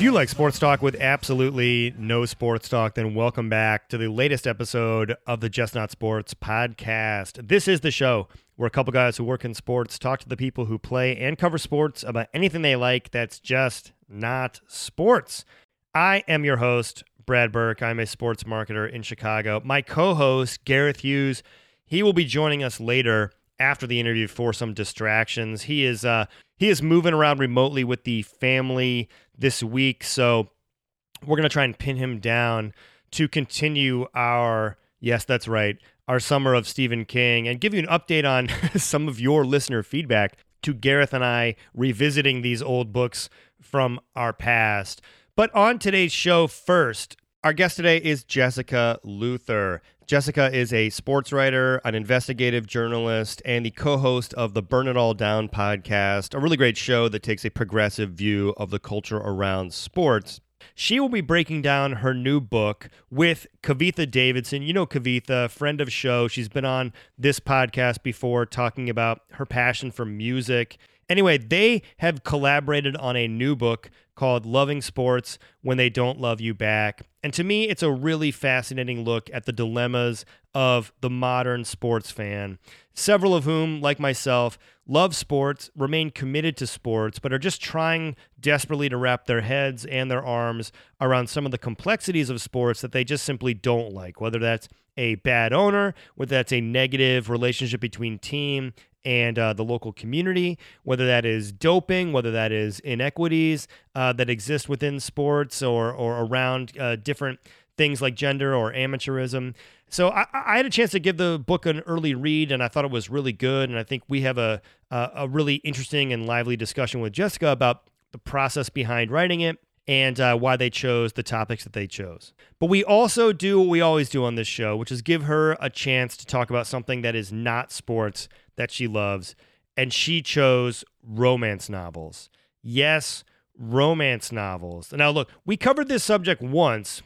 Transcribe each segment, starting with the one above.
If you like sports talk with absolutely no sports talk, then welcome back to the latest episode of the Just Not Sports podcast. This is the show where a couple guys who work in sports talk to the people who play and cover sports about anything they like that's just not sports. I am your host, Brad Burke. I'm a sports marketer in Chicago. My co host, Gareth Hughes, he will be joining us later after the interview for some distractions. He is uh, he is moving around remotely with the family this week. So we're going to try and pin him down to continue our, yes, that's right, our summer of Stephen King and give you an update on some of your listener feedback to Gareth and I revisiting these old books from our past. But on today's show, first, our guest today is Jessica Luther. Jessica is a sports writer, an investigative journalist, and the co host of the Burn It All Down podcast, a really great show that takes a progressive view of the culture around sports. She will be breaking down her new book with Kavitha Davidson. You know Kavitha, friend of show. She's been on this podcast before talking about her passion for music. Anyway, they have collaborated on a new book called Loving Sports When They Don't Love You Back. And to me, it's a really fascinating look at the dilemmas of the modern sports fan, several of whom, like myself, love sports, remain committed to sports, but are just trying desperately to wrap their heads and their arms around some of the complexities of sports that they just simply don't like, whether that's a bad owner, whether that's a negative relationship between team and uh, the local community, whether that is doping, whether that is inequities uh, that exist within sports or, or around uh, different things like gender or amateurism. So I, I, had a chance to give the book an early read, and I thought it was really good. And I think we have a a, a really interesting and lively discussion with Jessica about the process behind writing it and uh, why they chose the topics that they chose. But we also do what we always do on this show, which is give her a chance to talk about something that is not sports that she loves, and she chose romance novels. Yes, romance novels. Now, look, we covered this subject once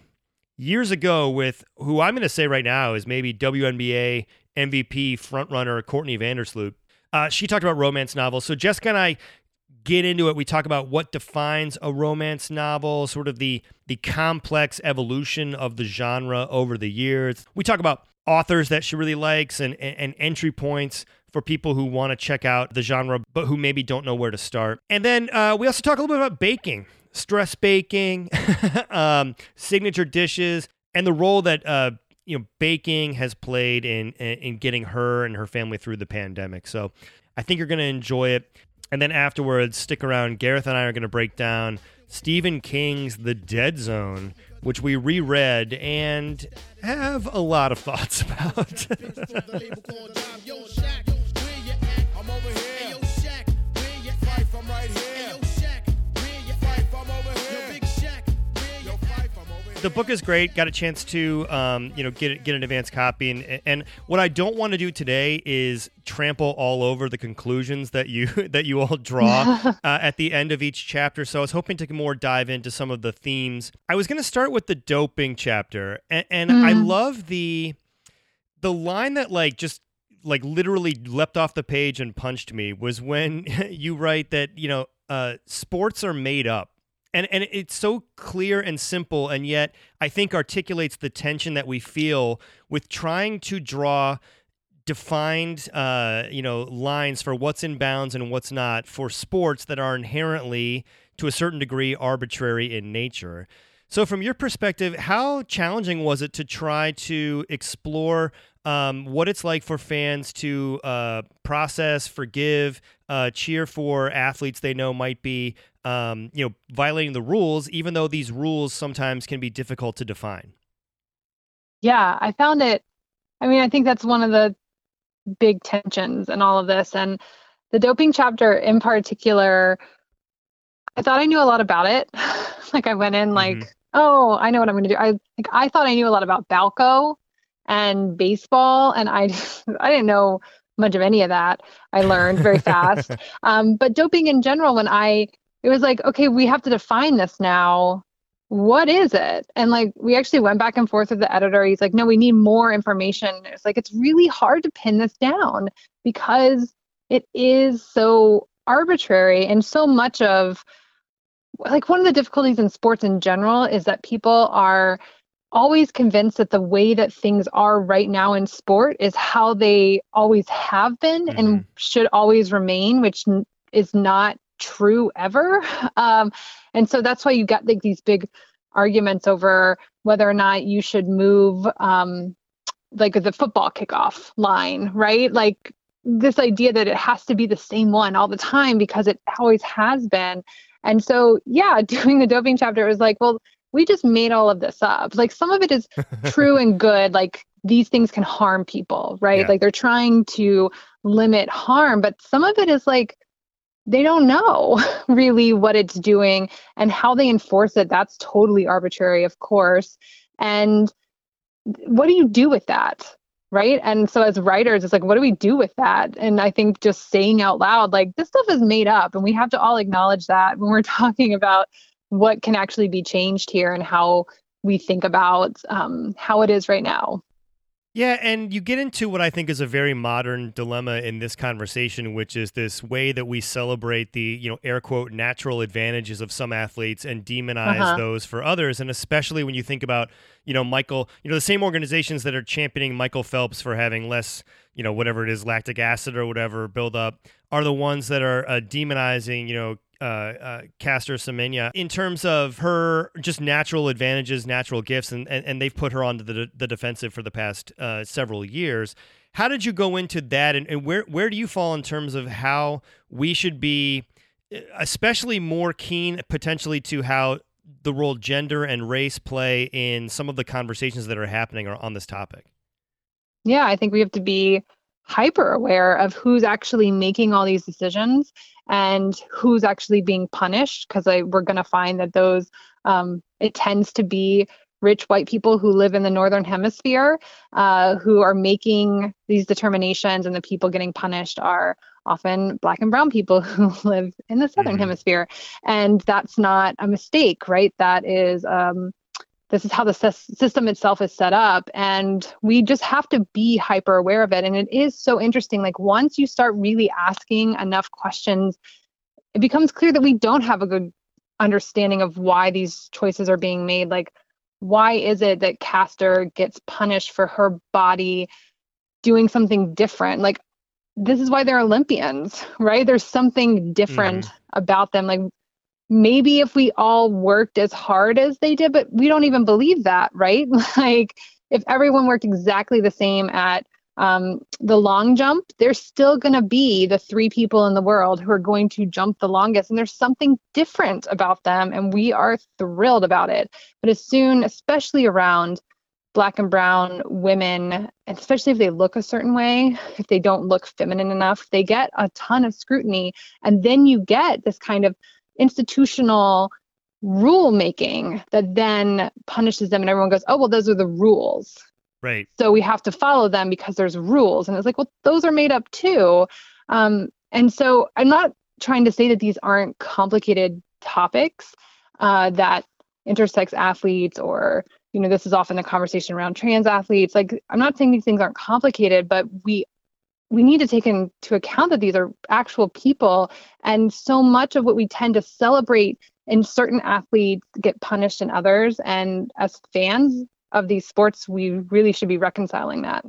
years ago with who I'm going to say right now is maybe WNBA MVP frontrunner Courtney Vandersloot. Uh, she talked about romance novels. So Jessica and I get into it. We talk about what defines a romance novel, sort of the the complex evolution of the genre over the years. We talk about authors that she really likes and, and, and entry points for people who want to check out the genre but who maybe don't know where to start. And then uh, we also talk a little bit about baking, stress baking, um, signature dishes, and the role that uh, you know baking has played in in getting her and her family through the pandemic. So I think you're going to enjoy it. And then afterwards, stick around. Gareth and I are going to break down Stephen King's The Dead Zone, which we reread and have a lot of thoughts about. The book is great. Got a chance to um, you know get get an advance copy, and, and what I don't want to do today is trample all over the conclusions that you that you all draw uh, at the end of each chapter. So I was hoping to more dive into some of the themes. I was going to start with the doping chapter, and, and mm. I love the the line that like just like literally leapt off the page and punched me was when you write that you know uh, sports are made up and and it's so clear and simple and yet i think articulates the tension that we feel with trying to draw defined uh, you know lines for what's in bounds and what's not for sports that are inherently to a certain degree arbitrary in nature so from your perspective how challenging was it to try to explore um, what it's like for fans to uh, process, forgive, uh, cheer for athletes they know might be, um, you know, violating the rules, even though these rules sometimes can be difficult to define. Yeah, I found it. I mean, I think that's one of the big tensions in all of this, and the doping chapter in particular. I thought I knew a lot about it. like I went in mm-hmm. like, mm-hmm. Oh, I know what I'm going to do. I like I thought I knew a lot about Balco and baseball, and I I didn't know much of any of that. I learned very fast. um, but doping in general, when I it was like, okay, we have to define this now. What is it? And like we actually went back and forth with the editor. He's like, no, we need more information. It's like it's really hard to pin this down because it is so arbitrary and so much of like one of the difficulties in sports in general is that people are always convinced that the way that things are right now in sport is how they always have been mm-hmm. and should always remain, which is not true ever. Um, and so that's why you got like these big arguments over whether or not you should move um, like the football kickoff line, right? Like this idea that it has to be the same one all the time because it always has been. And so, yeah, doing the doping chapter was like, well, we just made all of this up. Like some of it is true and good. Like these things can harm people, right? Yeah. Like they're trying to limit harm, but some of it is like they don't know really what it's doing and how they enforce it. That's totally arbitrary, of course. And what do you do with that? Right. And so as writers, it's like, what do we do with that? And I think just saying out loud, like, this stuff is made up. And we have to all acknowledge that when we're talking about what can actually be changed here and how we think about um, how it is right now. Yeah, and you get into what I think is a very modern dilemma in this conversation, which is this way that we celebrate the, you know, air quote natural advantages of some athletes and demonize uh-huh. those for others. And especially when you think about, you know, Michael, you know, the same organizations that are championing Michael Phelps for having less, you know, whatever it is, lactic acid or whatever buildup, are the ones that are uh, demonizing, you know, uh, uh, Caster Semenya in terms of her just natural advantages, natural gifts, and, and, and they've put her onto the, the defensive for the past uh, several years. How did you go into that, and, and where where do you fall in terms of how we should be, uh, especially more keen potentially to how the role gender and race play in some of the conversations that are happening on this topic? Yeah, I think we have to be hyper aware of who's actually making all these decisions and who's actually being punished because we're going to find that those um, it tends to be rich white people who live in the northern hemisphere uh, who are making these determinations and the people getting punished are often black and brown people who live in the southern mm-hmm. hemisphere and that's not a mistake right that is um, this is how the system itself is set up and we just have to be hyper aware of it. And it is so interesting like once you start really asking enough questions it becomes clear that we don't have a good understanding of why these choices are being made. Like why is it that caster gets punished for her body doing something different? Like this is why they're olympians right? There's something different mm-hmm. about them. Like maybe if we all worked as hard as they did, but we don't even believe that, right? like if everyone worked exactly the same at um, the long jump, there's still going to be the three people in the world who are going to jump the longest. And there's something different about them. And we are thrilled about it. But as soon, especially around black and brown women, especially if they look a certain way, if they don't look feminine enough, they get a ton of scrutiny. And then you get this kind of institutional rule making that then punishes them and everyone goes oh well those are the rules. Right. So we have to follow them because there's rules. And it's like well those are made up too. Um, and so i'm not trying to say that these aren't complicated topics uh, that intersex athletes or you know this is often the conversation around trans athletes. Like i'm not saying these things aren't complicated but we we need to take into account that these are actual people and so much of what we tend to celebrate in certain athletes get punished in others and as fans of these sports we really should be reconciling that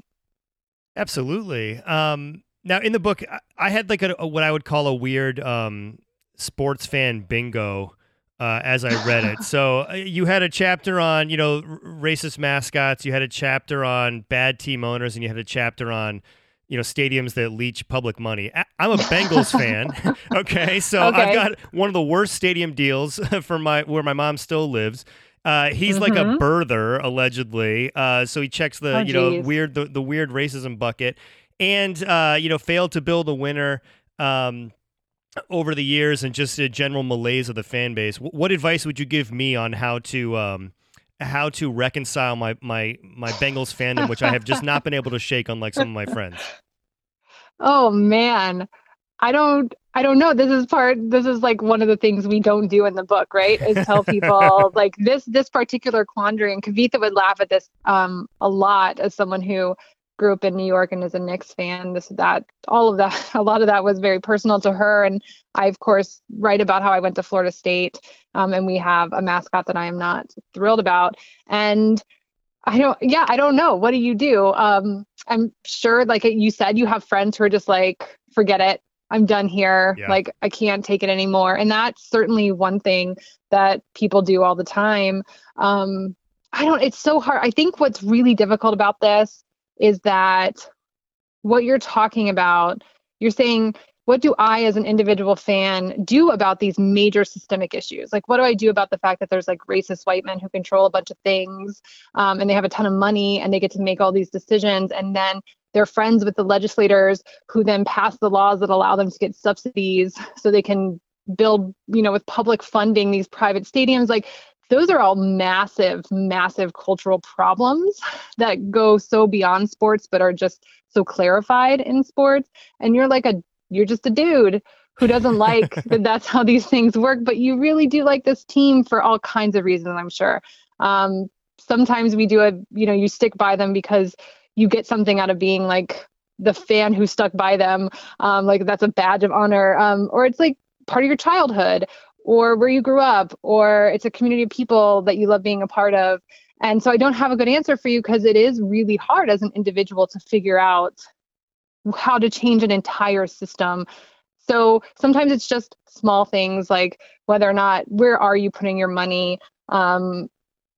absolutely um, now in the book i had like a, a, what i would call a weird um, sports fan bingo uh, as I read it. So uh, you had a chapter on, you know, r- racist mascots. You had a chapter on bad team owners, and you had a chapter on you know stadiums that leech public money. I'm a Bengals fan. Okay, so okay. I've got one of the worst stadium deals for my where my mom still lives. Uh, he's mm-hmm. like a mm-hmm. birther allegedly. Uh, so he checks the oh, you know geez. weird the, the weird racism bucket, and uh, you know failed to build a winner. Um, over the years and just a general malaise of the fan base. what advice would you give me on how to um, how to reconcile my my my Bengals fandom, which I have just not been able to shake, unlike some of my friends. Oh man, I don't I don't know. This is part. This is like one of the things we don't do in the book, right? Is tell people like this this particular quandary. And Kavitha would laugh at this um, a lot as someone who grew up in New York and is a Knicks fan. This, that, all of that, a lot of that was very personal to her. And I, of course, write about how I went to Florida State, um, and we have a mascot that I am not thrilled about. And I don't, yeah, I don't know. What do you do? Um, I'm sure, like you said, you have friends who are just like, forget it. I'm done here. Yeah. Like, I can't take it anymore. And that's certainly one thing that people do all the time. Um, I don't, it's so hard. I think what's really difficult about this is that what you're talking about, you're saying, what do I, as an individual fan, do about these major systemic issues? Like, what do I do about the fact that there's like racist white men who control a bunch of things um, and they have a ton of money and they get to make all these decisions? And then they're friends with the legislators who then pass the laws that allow them to get subsidies so they can build, you know, with public funding these private stadiums. Like, those are all massive, massive cultural problems that go so beyond sports, but are just so clarified in sports. And you're like a, you're just a dude who doesn't like that that's how these things work, but you really do like this team for all kinds of reasons, I'm sure. Um, sometimes we do a, you know, you stick by them because you get something out of being like the fan who stuck by them. Um, like that's a badge of honor. Um, or it's like part of your childhood or where you grew up, or it's a community of people that you love being a part of. And so I don't have a good answer for you because it is really hard as an individual to figure out how to change an entire system. So sometimes it's just small things like whether or not where are you putting your money? Um,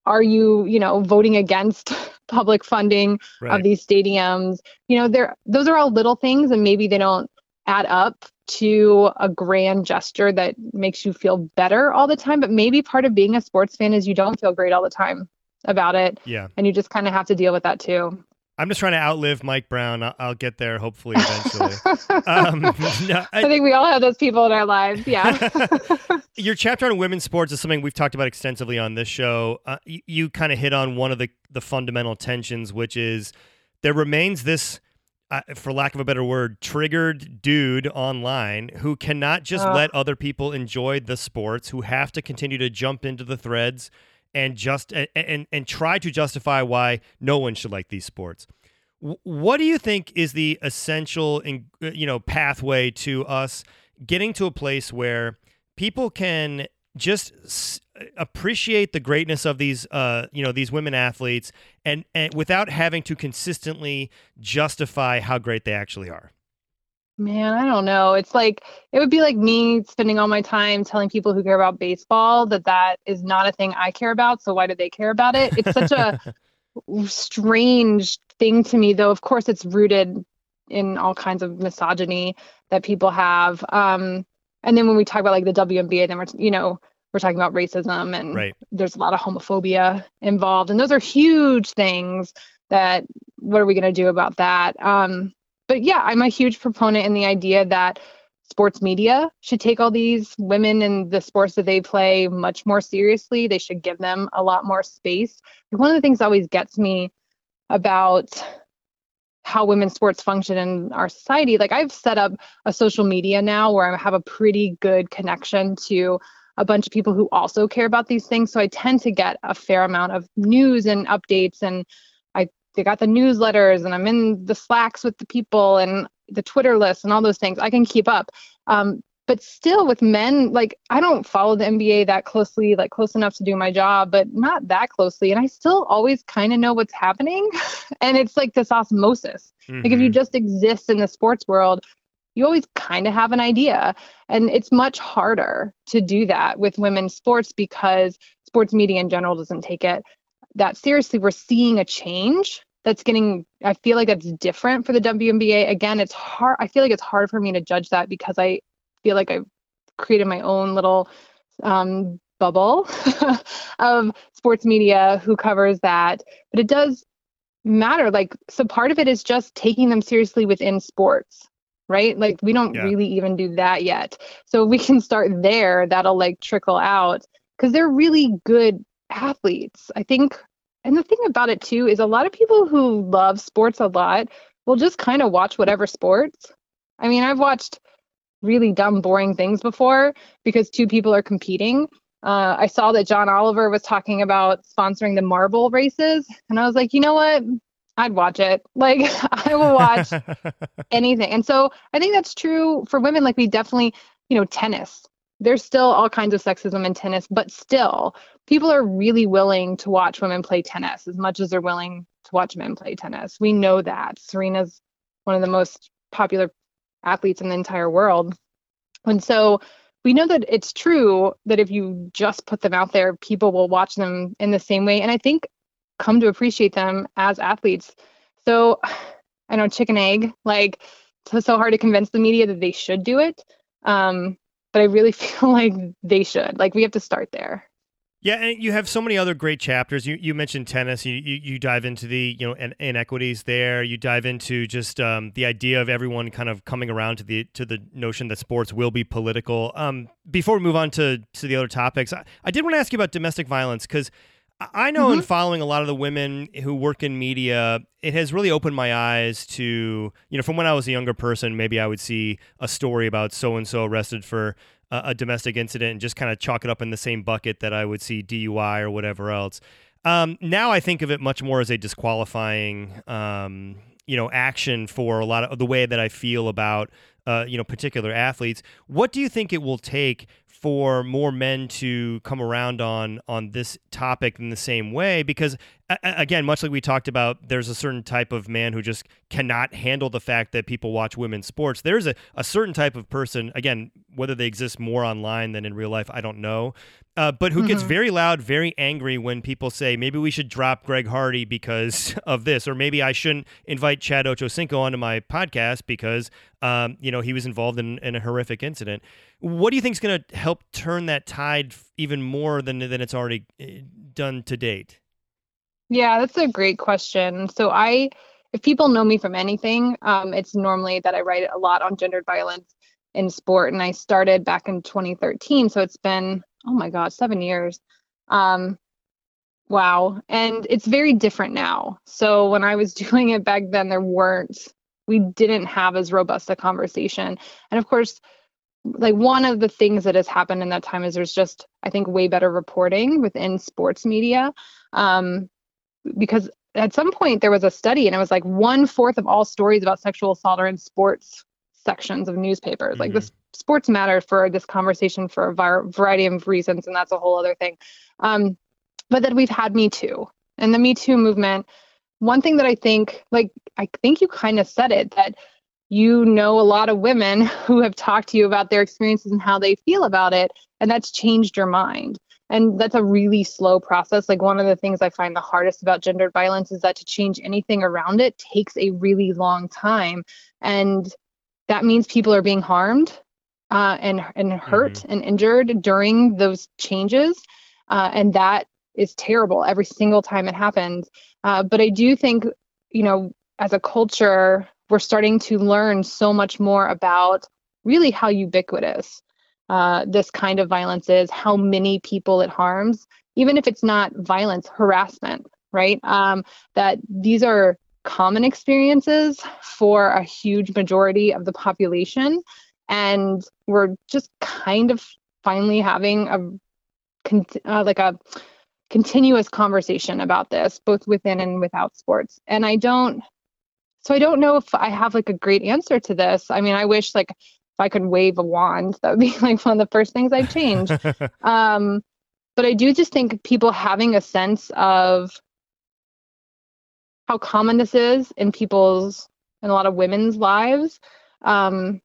are you, you know, voting against public funding right. of these stadiums? You know, there those are all little things and maybe they don't add up to a grand gesture that makes you feel better all the time. But maybe part of being a sports fan is you don't feel great all the time about it. Yeah. And you just kind of have to deal with that too. I'm just trying to outlive Mike Brown. I'll, I'll get there hopefully eventually. um, no, I, I, think we all have those people in our lives. Yeah. your chapter on women's sports is something we've talked about extensively on this show. Uh, you, you kind of hit on one of the the fundamental tensions, which is there remains this uh, for lack of a better word, triggered dude online who cannot just uh. let other people enjoy the sports, who have to continue to jump into the threads and just and and, and try to justify why no one should like these sports. what do you think is the essential, in, uh, you know, pathway to us getting to a place where people can just appreciate the greatness of these uh, you know these women athletes and, and without having to consistently justify how great they actually are. Man i don't know. It's like it would be like me spending all my time telling people who care about baseball that that is not a thing i care about so why do they care about it? It's such a strange thing to me though. Of course it's rooted in all kinds of misogyny that people have. Um and then when we talk about like the WNBA, then we're you know we're talking about racism and right. there's a lot of homophobia involved, and those are huge things. That what are we going to do about that? Um, but yeah, I'm a huge proponent in the idea that sports media should take all these women and the sports that they play much more seriously. They should give them a lot more space. One of the things that always gets me about how women's sports function in our society. Like I've set up a social media now where I have a pretty good connection to a bunch of people who also care about these things. So I tend to get a fair amount of news and updates and I they got the newsletters and I'm in the slacks with the people and the Twitter list and all those things. I can keep up. Um, but still with men like i don't follow the nba that closely like close enough to do my job but not that closely and i still always kind of know what's happening and it's like this osmosis mm-hmm. like if you mm-hmm. just exist in the sports world you always kind of have an idea and it's much harder to do that with women's sports because sports media in general doesn't take it that seriously we're seeing a change that's getting i feel like that's different for the WNBA again it's hard i feel like it's hard for me to judge that because i feel like I've created my own little um, bubble of sports media who covers that. But it does matter. Like, so part of it is just taking them seriously within sports, right? Like, we don't yeah. really even do that yet. So we can start there. That'll like trickle out because they're really good athletes. I think. And the thing about it too is a lot of people who love sports a lot will just kind of watch whatever sports. I mean, I've watched really dumb, boring things before because two people are competing. Uh, I saw that John Oliver was talking about sponsoring the marble races, and I was like, you know what? I'd watch it. Like I will watch anything. And so I think that's true for women. Like we definitely, you know, tennis. There's still all kinds of sexism in tennis, but still, people are really willing to watch women play tennis as much as they're willing to watch men play tennis. We know that. Serena's one of the most popular athletes in the entire world. And so we know that it's true that if you just put them out there, people will watch them in the same way. And I think come to appreciate them as athletes. So I know chicken egg, like it's so hard to convince the media that they should do it. Um, but I really feel like they should. Like we have to start there. Yeah, and you have so many other great chapters. You you mentioned tennis. You you, you dive into the you know in, inequities there. You dive into just um, the idea of everyone kind of coming around to the to the notion that sports will be political. Um, before we move on to to the other topics, I, I did want to ask you about domestic violence because I know mm-hmm. in following a lot of the women who work in media, it has really opened my eyes to, you know, from when I was a younger person, maybe I would see a story about so and so arrested for a, a, domestic incident and just kind of chalk it up in the same bucket that I would see DUI or whatever else. Um, now I think of it much more as a disqualifying, um, you know, action for a lot of the way that I feel about, uh, you know, particular athletes. What do you think it will take for more men to come around on on this topic in the same way because again much like we talked about there's a certain type of man who just cannot handle the fact that people watch women's sports there's a, a certain type of person again whether they exist more online than in real life i don't know uh, but who mm-hmm. gets very loud, very angry when people say maybe we should drop Greg Hardy because of this, or maybe I shouldn't invite Chad Ochocinco onto my podcast because um, you know he was involved in, in a horrific incident. What do you think is going to help turn that tide even more than than it's already eh, done to date? Yeah, that's a great question. So I, if people know me from anything, um, it's normally that I write a lot on gendered violence in sport, and I started back in 2013. So it's been oh my god seven years um wow and it's very different now so when i was doing it back then there weren't we didn't have as robust a conversation and of course like one of the things that has happened in that time is there's just i think way better reporting within sports media um because at some point there was a study and it was like one fourth of all stories about sexual assault are in sports sections of newspapers mm-hmm. like this sports matter for this conversation for a variety of reasons, and that's a whole other thing. Um, but then we've had Me Too and the Me Too movement. One thing that I think, like, I think you kind of said it that you know a lot of women who have talked to you about their experiences and how they feel about it, and that's changed your mind. And that's a really slow process. Like, one of the things I find the hardest about gendered violence is that to change anything around it takes a really long time. And that means people are being harmed uh, and and hurt mm-hmm. and injured during those changes, uh, and that is terrible every single time it happens. Uh, but I do think, you know, as a culture, we're starting to learn so much more about really how ubiquitous uh, this kind of violence is, how many people it harms, even if it's not violence, harassment, right? Um, that these are common experiences for a huge majority of the population. And we're just kind of finally having a uh, like a continuous conversation about this both within and without sports. And i don't so i don't know if i have like a great answer to this. I mean i wish like if i could wave a wand that would be like one of the first things i'd change. Um but i do just think people having a sense of how common this is in people's in a lot of women's lives um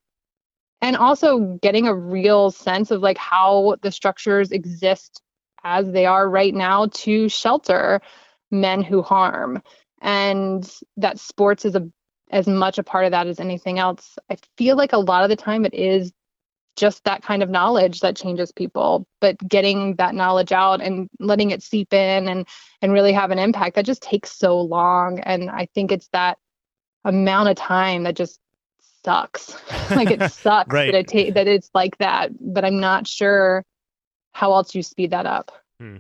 and also getting a real sense of like how the structures exist as they are right now to shelter men who harm. And that sports is a as much a part of that as anything else i feel like a lot of the time it is just that kind of knowledge that changes people but getting that knowledge out and letting it seep in and and really have an impact that just takes so long and i think it's that amount of time that just sucks. like it sucks right. that it ta- that it's like that, but I'm not sure how else you speed that up. Hmm.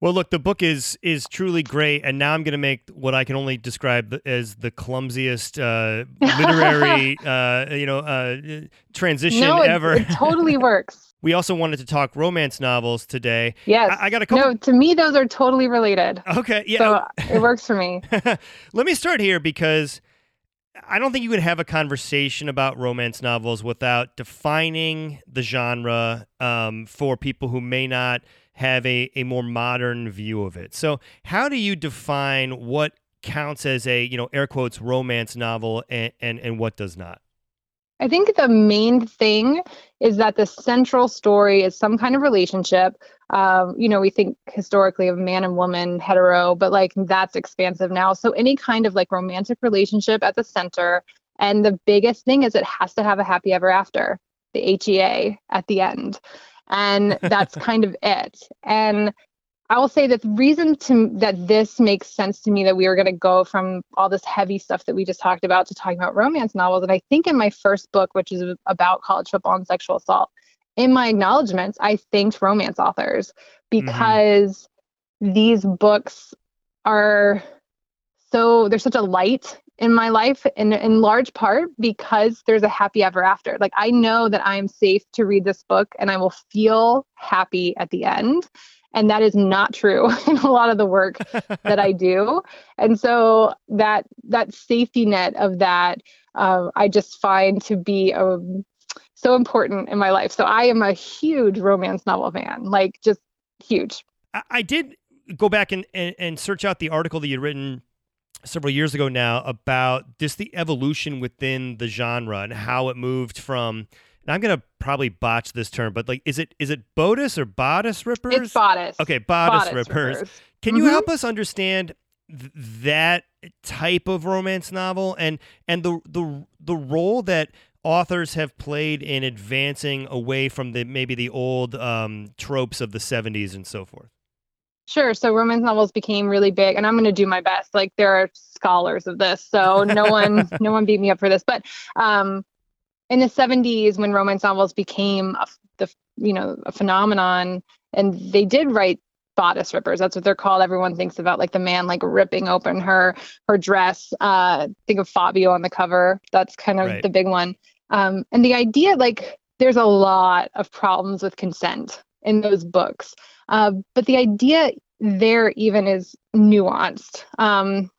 Well, look, the book is is truly great, and now I'm going to make what I can only describe as the clumsiest uh, literary, uh, you know, uh, transition no, ever. it totally works. We also wanted to talk romance novels today. Yes. I, I got a couple. No, to me, those are totally related. Okay. Yeah. So it works for me. Let me start here because I don't think you could have a conversation about romance novels without defining the genre um, for people who may not have a, a more modern view of it. So, how do you define what counts as a, you know, air quotes romance novel and, and, and what does not? I think the main thing is that the central story is some kind of relationship. Um, you know, we think historically of man and woman, hetero, but like that's expansive now. So any kind of like romantic relationship at the center. And the biggest thing is it has to have a happy ever after, the HEA at the end. And that's kind of it. And I will say that the reason to that this makes sense to me that we are going to go from all this heavy stuff that we just talked about to talking about romance novels, and I think in my first book, which is about college football and sexual assault, in my acknowledgments, I thanked romance authors mm-hmm. because mm-hmm. these books are so there's such a light in my life in in large part because there's a happy ever after. Like i know that i am safe to read this book and i will feel happy at the end. And that is not true in a lot of the work that i do. And so that that safety net of that uh, i just find to be um, so important in my life. So i am a huge romance novel fan like just huge. I, I did go back and, and, and search out the article that you'd written several years ago now about just the evolution within the genre and how it moved from now I'm gonna probably botch this term, but like, is it is it bodice or bodice rippers? It's bodice. Okay, bodice, bodice rippers. rippers. Can mm-hmm. you help us understand th- that type of romance novel and and the the the role that authors have played in advancing away from the maybe the old um, tropes of the 70s and so forth? Sure. So romance novels became really big, and I'm going to do my best. Like there are scholars of this, so no one, no one beat me up for this. But um, in the 70s when romance novels became a, the you know a phenomenon and they did write bodice rippers that's what they're called everyone thinks about like the man like ripping open her her dress uh think of fabio on the cover that's kind of right. the big one um and the idea like there's a lot of problems with consent in those books uh, but the idea there even is nuanced. Um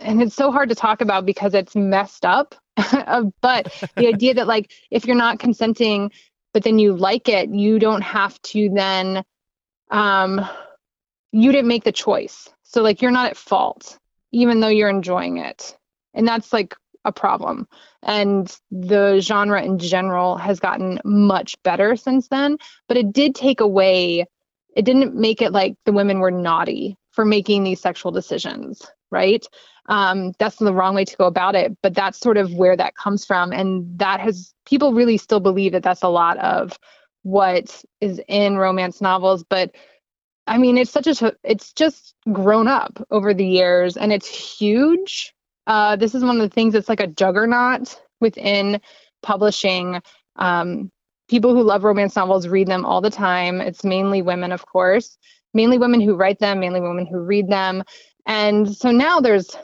and it's so hard to talk about because it's messed up. But the idea that like if you're not consenting but then you like it you don't have to then um you didn't make the choice. So like you're not at fault even though you're enjoying it. And that's like a problem. And the genre in general has gotten much better since then. But it did take away it didn't make it like the women were naughty for making these sexual decisions right? Um, that's the wrong way to go about it but that's sort of where that comes from. And that has people really still believe that that's a lot of what is in romance novels but i mean it's such a it's just grown up over the years and it's huge. Uh, this is one of the things that's like a juggernaut within publishing. Um, people who love romance novels read them all the time it's mainly women of course mainly women who write them mainly women who read them and so now there's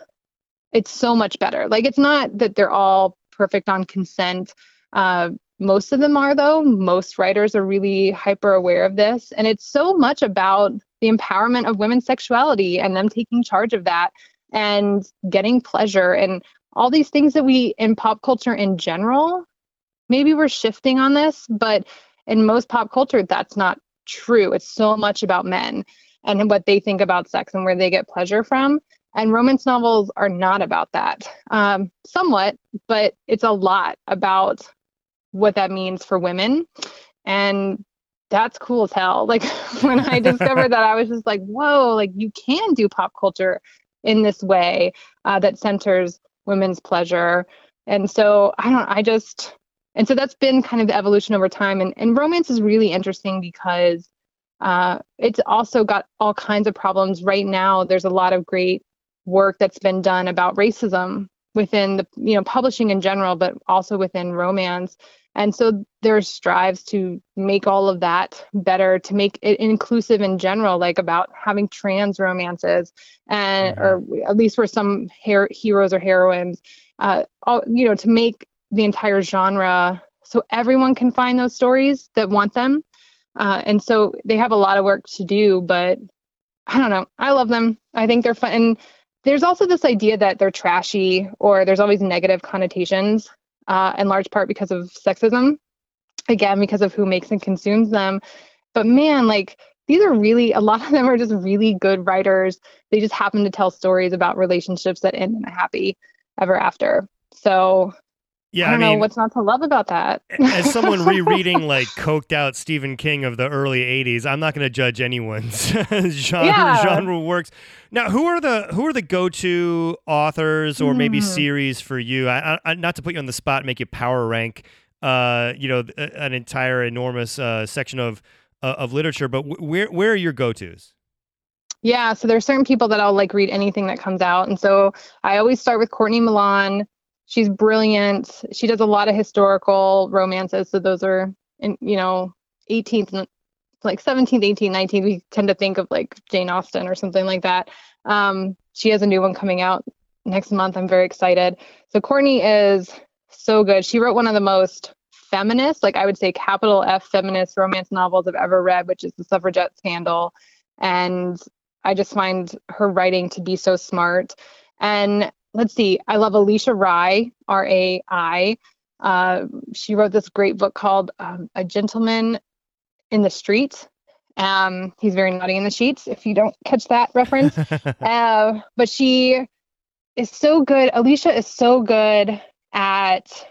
it's so much better. Like it's not that they're all perfect on consent. Uh, most of them are though. Most writers are really hyper aware of this, and it's so much about the empowerment of women's sexuality and them taking charge of that and getting pleasure and all these things that we in pop culture in general maybe we're shifting on this but in most pop culture that's not true it's so much about men and what they think about sex and where they get pleasure from and romance novels are not about that, um, somewhat, but it's a lot about what that means for women. And that's cool as hell. Like when I discovered that, I was just like, whoa, like you can do pop culture in this way uh, that centers women's pleasure. And so I don't, I just, and so that's been kind of the evolution over time. And, and romance is really interesting because uh, it's also got all kinds of problems. Right now, there's a lot of great work that's been done about racism within the you know publishing in general but also within romance and so there's strives to make all of that better to make it inclusive in general like about having trans romances and mm-hmm. or at least for some her- heroes or heroines uh all, you know to make the entire genre so everyone can find those stories that want them. Uh, and so they have a lot of work to do, but I don't know. I love them. I think they're fun. And there's also this idea that they're trashy or there's always negative connotations, uh, in large part because of sexism. Again, because of who makes and consumes them. But man, like these are really a lot of them are just really good writers. They just happen to tell stories about relationships that end in a happy ever after. So yeah, I don't I mean, know what's not to love about that. as someone rereading like coked out Stephen King of the early '80s, I'm not going to judge anyone's genre, yeah. genre works. Now, who are the who are the go-to authors or maybe mm. series for you? I, I, not to put you on the spot, make you power rank, uh, you know, an entire enormous uh, section of uh, of literature, but where where are your go-tos? Yeah, so there's certain people that I'll like read anything that comes out, and so I always start with Courtney Milan she's brilliant. She does a lot of historical romances. So those are, in, you know, 18th, like 17th, 18th, 19th. We tend to think of like Jane Austen or something like that. Um, she has a new one coming out next month. I'm very excited. So Courtney is so good. She wrote one of the most feminist, like I would say capital F feminist romance novels I've ever read, which is The Suffragette Scandal. And I just find her writing to be so smart. And let's see, I love Alisha Rai, R A I. Uh, she wrote this great book called um, A Gentleman in the Street. Um, he's very naughty in the sheets, if you don't catch that reference. uh, but she is so good. Alisha is so good at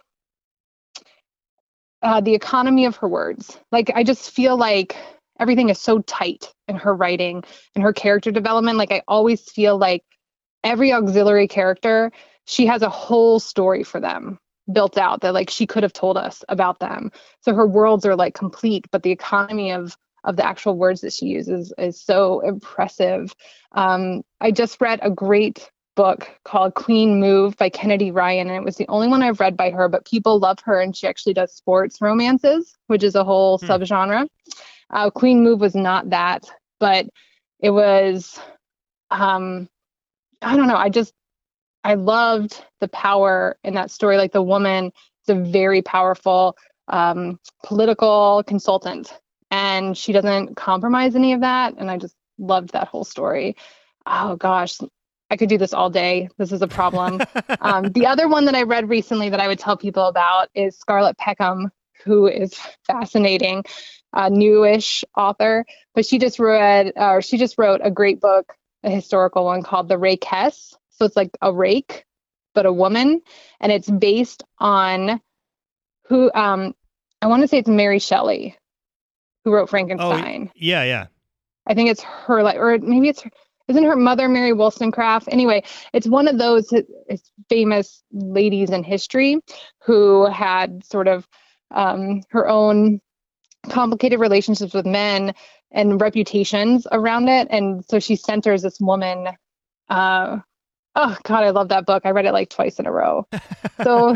uh, the economy of her words. Like, I just feel like everything is so tight in her writing and her character development. Like, I always feel like every auxiliary character, she has a whole story for them built out that like she could have told us about them. So her worlds are like complete, but the economy of of the actual words that she uses is so impressive. Um, I just read a great book called Queen Move by Kennedy Ryan, and it was the only one I've read by her, but people love her, and she actually does sports romances, which is a whole hmm. subgenre. Uh, Queen Move was not that, but it was um, I don't know. I just I loved the power in that story. Like the woman is a very powerful um, political consultant, and she doesn't compromise any of that. And I just loved that whole story. Oh gosh, I could do this all day. This is a problem. um, the other one that I read recently that I would tell people about is Scarlett Peckham, who is fascinating, newish author, but she just read or she just wrote a great book a historical one called The Rakess. So it's like a rake, but a woman. And it's based on who, um, I want to say it's Mary Shelley who wrote Frankenstein. Oh, yeah, yeah. I think it's her, like, or maybe it's her, isn't her mother Mary Wollstonecraft? Anyway, it's one of those famous ladies in history who had sort of um, her own complicated relationships with men and reputations around it. And so she centers this woman. Uh, oh God, I love that book. I read it like twice in a row. so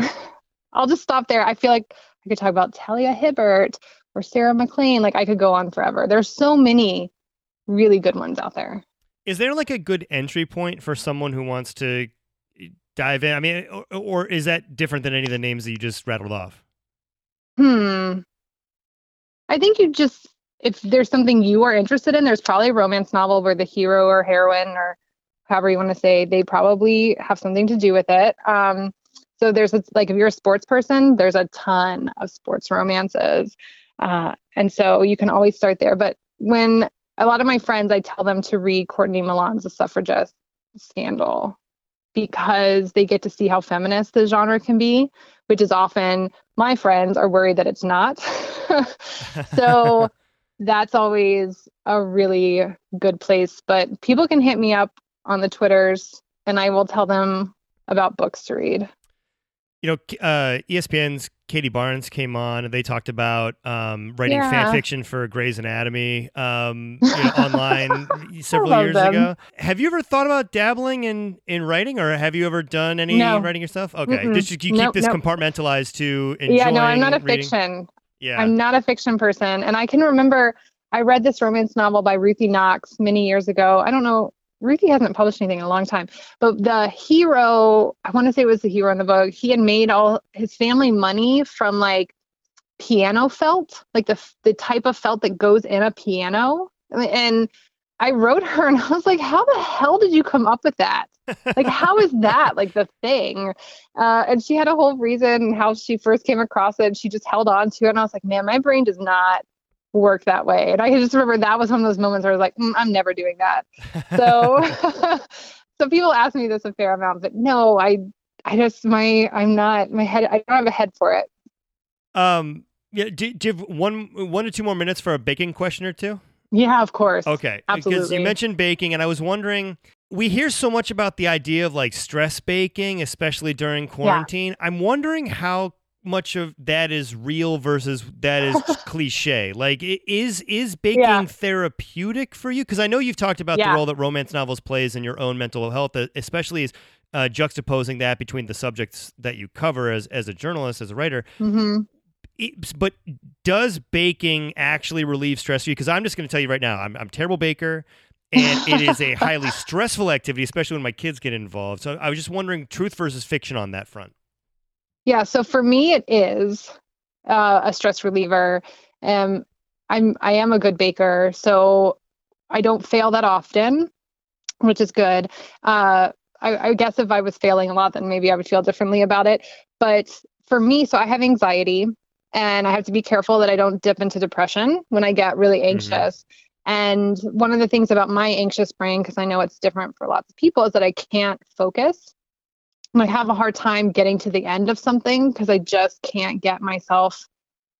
I'll just stop there. I feel like I could talk about Talia Hibbert or Sarah MacLean. Like I could go on forever. There's so many really good ones out there. Is there like a good entry point for someone who wants to dive in? I mean, or, or is that different than any of the names that you just rattled off? Hmm. I think you just if there's something you are interested in, there's probably a romance novel where the hero or heroine or however you want to say, they probably have something to do with it. Um, so there's a, like if you're a sports person, there's a ton of sports romances, uh, and so you can always start there. But when a lot of my friends, I tell them to read Courtney Milan's The Suffragist Scandal because they get to see how feminist the genre can be, which is often my friends are worried that it's not. so that's always a really good place. But people can hit me up on the Twitters and I will tell them about books to read. You know, uh, ESPN's Katie Barnes came on and they talked about um, writing yeah. fan fiction for Grey's Anatomy um, you know, online several years them. ago. Have you ever thought about dabbling in, in writing or have you ever done any no. writing yourself? Okay. Mm-mm. Just, you keep nope, this nope. compartmentalized to enjoying Yeah, no, I'm not a reading? fiction. Yeah. I'm not a fiction person. And I can remember I read this romance novel by Ruthie Knox many years ago. I don't know. Ruthie hasn't published anything in a long time, but the hero, I want to say it was the hero in the book, he had made all his family money from like piano felt, like the the type of felt that goes in a piano. And I wrote her and I was like, how the hell did you come up with that? like, how is that like the thing? Uh, and she had a whole reason how she first came across it. She just held on to it. And I was like, man, my brain does not work that way. And I just remember that was one of those moments where I was like, mm, I'm never doing that. So, so people ask me this a fair amount, but no, I, I just, my, I'm not, my head, I don't have a head for it. Um, yeah. Do, do you have one, one or two more minutes for a baking question or two? Yeah, of course. Okay. Absolutely. Because you mentioned baking, and I was wondering, we hear so much about the idea of like stress baking, especially during quarantine. Yeah. I'm wondering how much of that is real versus that is cliche. Like, is is baking yeah. therapeutic for you? Because I know you've talked about yeah. the role that romance novels plays in your own mental health, especially as uh, juxtaposing that between the subjects that you cover as as a journalist, as a writer. Mm-hmm but does baking actually relieve stress for you? Because I'm just going to tell you right now, I'm I'm terrible baker, and it is a highly stressful activity, especially when my kids get involved. So I was just wondering, truth versus fiction on that front. Yeah, so for me, it is uh, a stress reliever. Um, I'm I am a good baker, so I don't fail that often, which is good. Uh, I, I guess if I was failing a lot, then maybe I would feel differently about it. But for me, so I have anxiety and I have to be careful that I don't dip into depression when I get really mm-hmm. anxious. Mm-hmm. And one of the things about my anxious brain, because I know it's different for lots of people, is that I can't focus. I have a hard time getting to the end of something because I just can't get myself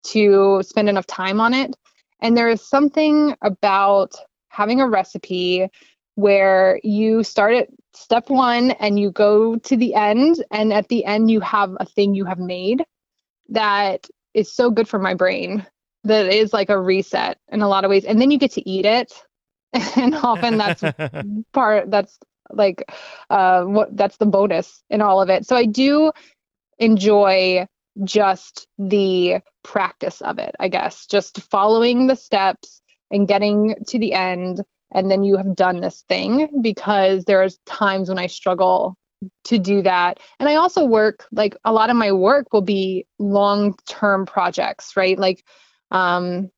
to spend enough time on it. And there is something about having a recipe where you start at step one and you go to the end, and at the end, you have a thing you have made that is so good for my brain that is like a reset in a lot of ways and then you get to eat it and often that's part that's like uh what that's the bonus in all of it. So i do enjoy just the practice of it i guess just following the steps and getting to the end and then you have done this thing because there's times when i struggle to do that. And I also work like a lot of my work will be long-term projects, right? Like um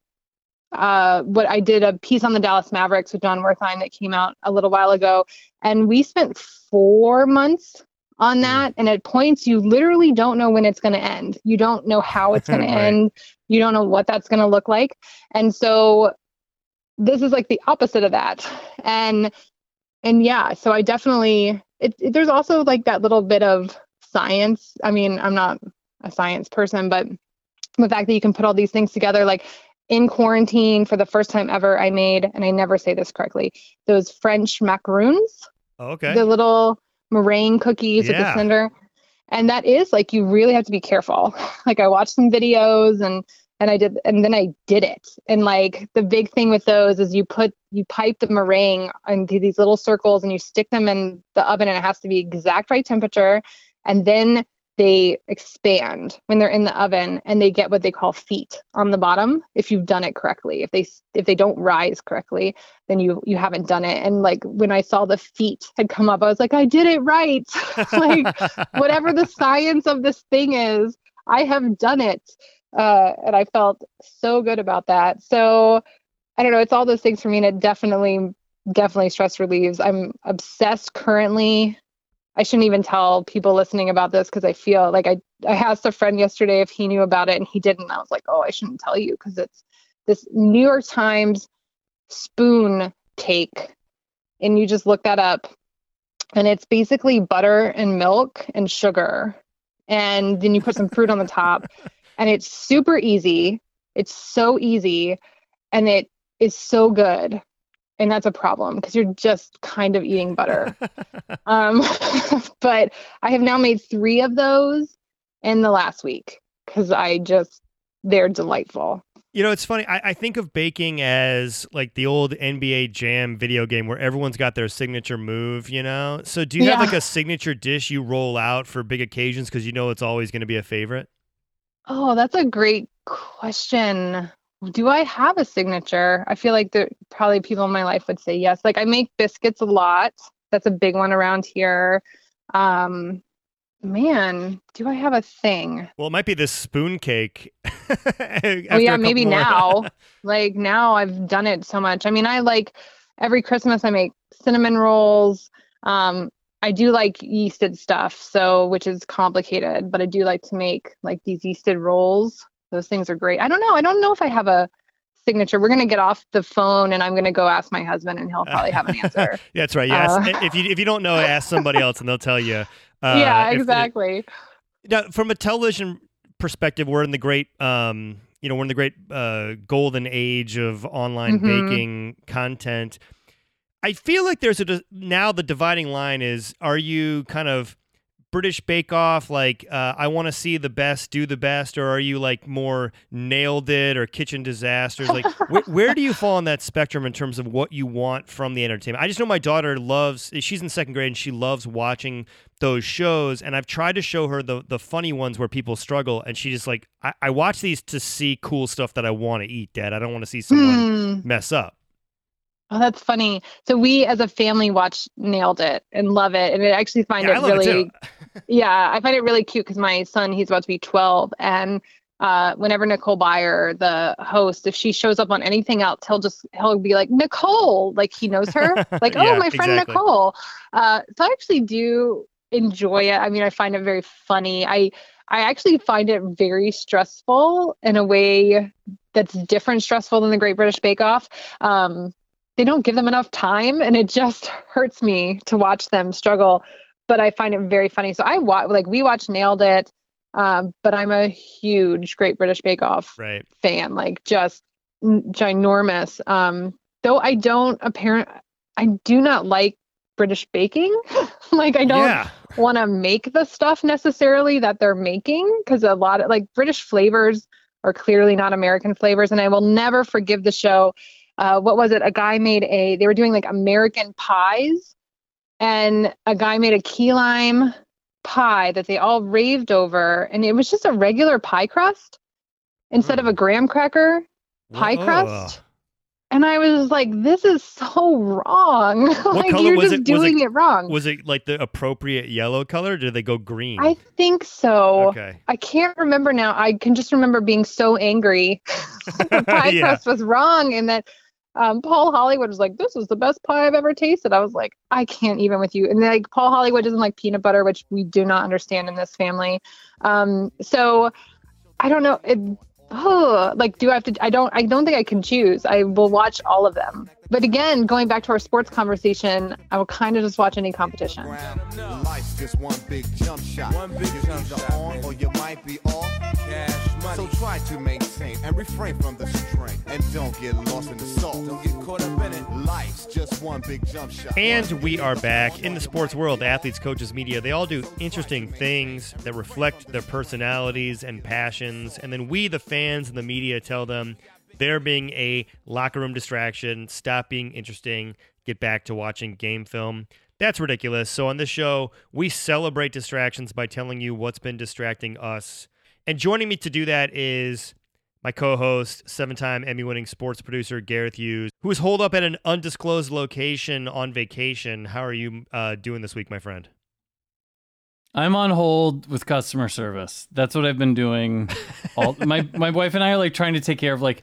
uh what I did a piece on the Dallas Mavericks with Jon Wertheim that came out a little while ago and we spent 4 months on mm. that and at points you literally don't know when it's going to end. You don't know how it's going right. to end. You don't know what that's going to look like. And so this is like the opposite of that. And and yeah, so I definitely it, it, there's also like that little bit of science. I mean, I'm not a science person, but the fact that you can put all these things together, like in quarantine for the first time ever, I made, and I never say this correctly, those French macaroons. Oh, okay. The little meringue cookies yeah. with the cinder. And that is like, you really have to be careful. like, I watched some videos and and I did and then I did it. And like the big thing with those is you put you pipe the meringue into these little circles and you stick them in the oven and it has to be exact right temperature. And then they expand when they're in the oven and they get what they call feet on the bottom if you've done it correctly. If they if they don't rise correctly then you you haven't done it. And like when i saw the feet had come up i was like i did it right. Like whatever the science of this thing is i have done it uh, and I felt so good about that. So I don't know, it's all those things for me, and it definitely, definitely stress relieves. I'm obsessed currently. I shouldn't even tell people listening about this because I feel like I I asked a friend yesterday if he knew about it and he didn't. I was like, oh, I shouldn't tell you because it's this New York Times spoon cake, and you just look that up, and it's basically butter and milk and sugar, and then you put some fruit on the top, and it's super easy. It's so easy and it is so good. And that's a problem because you're just kind of eating butter. um, but I have now made three of those in the last week because I just, they're delightful. You know, it's funny. I, I, think of baking as like the old NBA Jam video game where everyone's got their signature move, you know? So do you yeah. have like a signature dish you roll out for big occasions because you know it's always going to be a favorite? Oh, that's a great question. Do I have a signature? I feel like there probably people in my life would say yes. Like I make biscuits a lot. That's a big one around here. Um, man, do I have a thing? Well, it might be this spoon cake. oh yeah, maybe now. like now I've done it so much. I mean, I like every Christmas I make cinnamon rolls. Um, I do like yeasted stuff, so which is complicated, but I do like to make like these yeasted rolls. Those things are great. I don't know. I don't know if I have a signature. We're gonna get off the phone, and I'm gonna go ask my husband, and he'll probably have an answer. that's right. Yes. Uh, if you if you don't know, ask somebody else, and they'll tell you. Uh, yeah, exactly. now, from a television perspective, we're in the great, um, you know, we're in the great uh, golden age of online mm-hmm. baking content. I feel like there's a now the dividing line is: are you kind of British Bake Off, like uh, I want to see the best, do the best, or are you like more nailed it or kitchen disasters? Like, wh- where do you fall on that spectrum in terms of what you want from the entertainment? I just know my daughter loves. She's in second grade and she loves watching those shows, and I've tried to show her the the funny ones where people struggle, and she just like I, I watch these to see cool stuff that I want to eat, Dad. I don't want to see someone hmm. mess up. Oh, that's funny. So we as a family watch Nailed It and love it. And I actually find yeah, it really it Yeah, I find it really cute because my son, he's about to be 12 and uh, whenever Nicole Byer, the host, if she shows up on anything else, he'll just he'll be like Nicole, like he knows her, like yeah, oh my friend exactly. Nicole. Uh, so I actually do enjoy it. I mean, I find it very funny. I I actually find it very stressful in a way that's different stressful than the Great British Bake Off. Um, they don't give them enough time and it just hurts me to watch them struggle but i find it very funny so i watch like we watch nailed it um, but i'm a huge great british bake off right. fan like just ginormous um, though i don't apparent i do not like british baking like i don't yeah. want to make the stuff necessarily that they're making because a lot of like british flavors are clearly not american flavors and i will never forgive the show uh, what was it? A guy made a, they were doing like American pies, and a guy made a key lime pie that they all raved over. And it was just a regular pie crust instead of a graham cracker pie Whoa. crust. And I was like, this is so wrong. like you're just it? doing it, it, wrong. Was it like the appropriate yellow color? did they go green? I think so. Okay. I can't remember now. I can just remember being so angry. the pie yeah. crust was wrong and that um, Paul Hollywood was like, "This is the best pie I've ever tasted." I was like, "I can't even with you." And like Paul Hollywood doesn't like peanut butter, which we do not understand in this family. Um, so I don't know. It, oh, like, do I have to? I don't. I don't think I can choose. I will watch all of them. But again, going back to our sports conversation, I will kind of just watch any competition. Life's just one big jump shot. One big jump shot. On, or you might be off. Cash money. So try to maintain and refrain from the strain. And don't get lost in the salt. Don't get caught up in it. Life's just one big jump shot. And we are back in the sports world. Athletes, coaches, media, they all do interesting things that reflect their personalities and passions. And then we, the fans and the media, tell them there being a locker room distraction, stop being interesting, get back to watching game film. That's ridiculous. So on this show, we celebrate distractions by telling you what's been distracting us. And joining me to do that is my co-host, seven-time Emmy-winning sports producer Gareth Hughes, who is holed up at an undisclosed location on vacation. How are you uh, doing this week, my friend? I'm on hold with customer service. That's what I've been doing. All my my wife and I are like trying to take care of like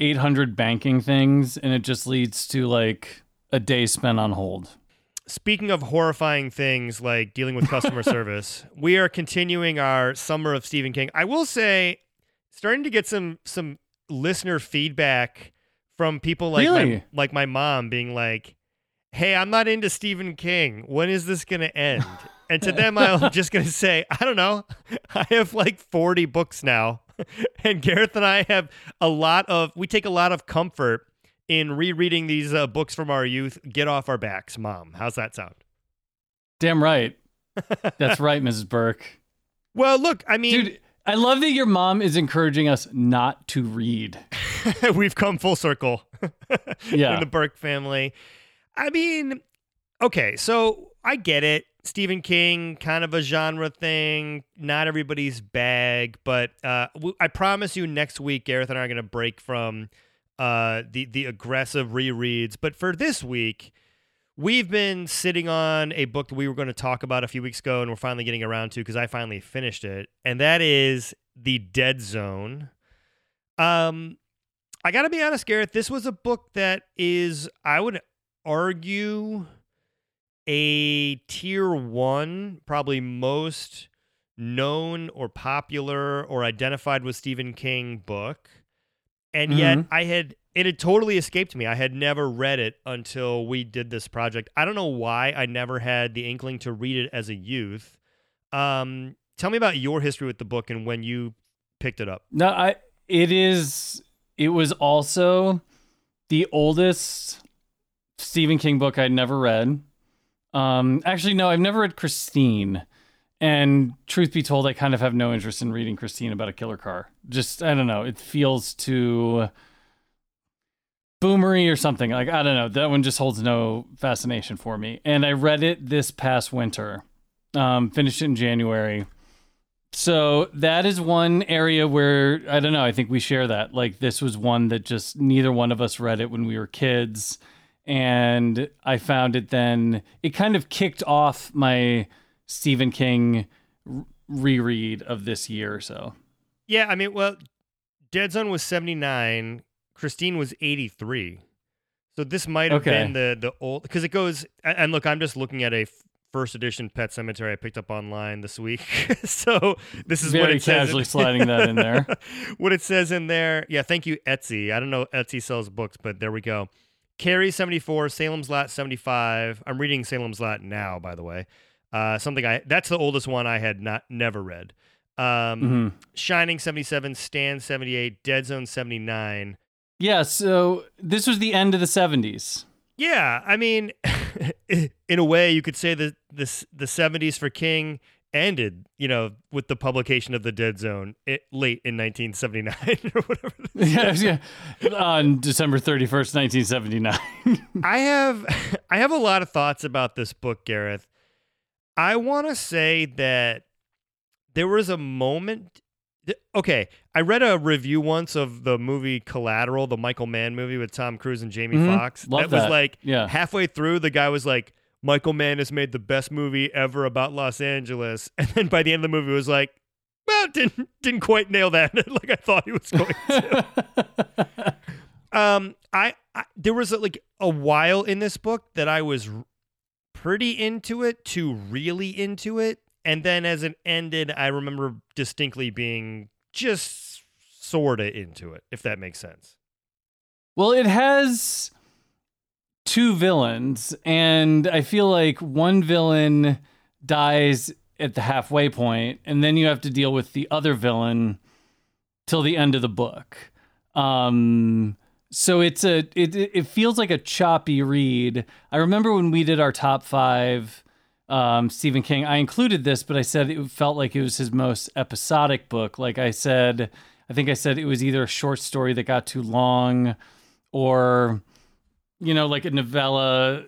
800 banking things and it just leads to like a day spent on hold. Speaking of horrifying things like dealing with customer service, we are continuing our summer of Stephen King. I will say starting to get some some listener feedback from people like really? my, like my mom being like, "Hey, I'm not into Stephen King. When is this going to end?" And to them, I'm just going to say, I don't know. I have like 40 books now. and Gareth and I have a lot of, we take a lot of comfort in rereading these uh, books from our youth. Get off our backs, mom. How's that sound? Damn right. That's right, Mrs. Burke. Well, look, I mean, dude, I love that your mom is encouraging us not to read. We've come full circle. yeah. In the Burke family. I mean, okay, so I get it. Stephen King, kind of a genre thing, not everybody's bag, but uh, I promise you next week, Gareth and I are going to break from uh, the the aggressive rereads. But for this week, we've been sitting on a book that we were going to talk about a few weeks ago, and we're finally getting around to because I finally finished it, and that is The Dead Zone. Um, I got to be honest, Gareth, this was a book that is, I would argue, a tier one, probably most known or popular or identified with Stephen King book. And yet Mhm. I had it had totally escaped me. I had never read it until we did this project. I don't know why I never had the inkling to read it as a youth. Um, tell me about your history with the book and when you picked it up. No, I it is it was also the oldest Stephen King book I'd never read. Um actually no, I've never read Christine. And truth be told, I kind of have no interest in reading Christine about a killer car. Just I don't know, it feels too boomery or something. Like I don't know, that one just holds no fascination for me. And I read it this past winter. Um finished it in January. So that is one area where I don't know. I think we share that. Like this was one that just neither one of us read it when we were kids, and I found it then. It kind of kicked off my Stephen King reread of this year or so. Yeah, I mean, well, Dead Zone was 79, Christine was 83. So this might have Okay. been the the old because it goes and look, I'm just looking at a first edition Pet Sematary I picked up online this week. so this is what Very it says casually sliding that in there. what it says in there. Yeah, thank you Etsy. I don't know Etsy sells books, but there we go. Carrie 74, Salem's Lot 75. I'm reading Salem's Lot now, by the way. Uh, something I that's the oldest one I had not never read. Um, hmm Shining 77, Stand 78, Dead Zone 79. Yeah. So this was the end of the seventies. Yeah, I mean, in a way, you could say that this the 70s for King ended, you know, with the publication of the Dead Zone it, late in 1979 or whatever. yeah, yeah. On December thirty first, nineteen seventy nine. I have I have a lot of thoughts about this book, Gareth. I want to say that there was a moment. th- Okay, I read a review once of the movie Collateral, the Michael Mann movie with Tom Cruise and Jamie Mhm. Foxx. Love was like Yeah. halfway through, the guy was like, "Michael Mann has made the best movie ever about Los Angeles," and then by the end of the movie, it was like, "Well, didn't didn't quite nail that like I thought he was going to." um, I, I there was like a while in this book that I was pretty into it to really into it, and then as it ended, I remember distinctly being just sorta into it, if that makes sense. Well, it has two villains, and I feel like one villain dies at the halfway point, and then you have to deal with the other villain till the end of the book. Um, so it's a it it feels like a choppy read. I remember when we did our top five um, Stephen King. I included this, but I said it felt like it was his most episodic book. Like I said, I think I said it was either a short story that got too long, or you know, like a novella.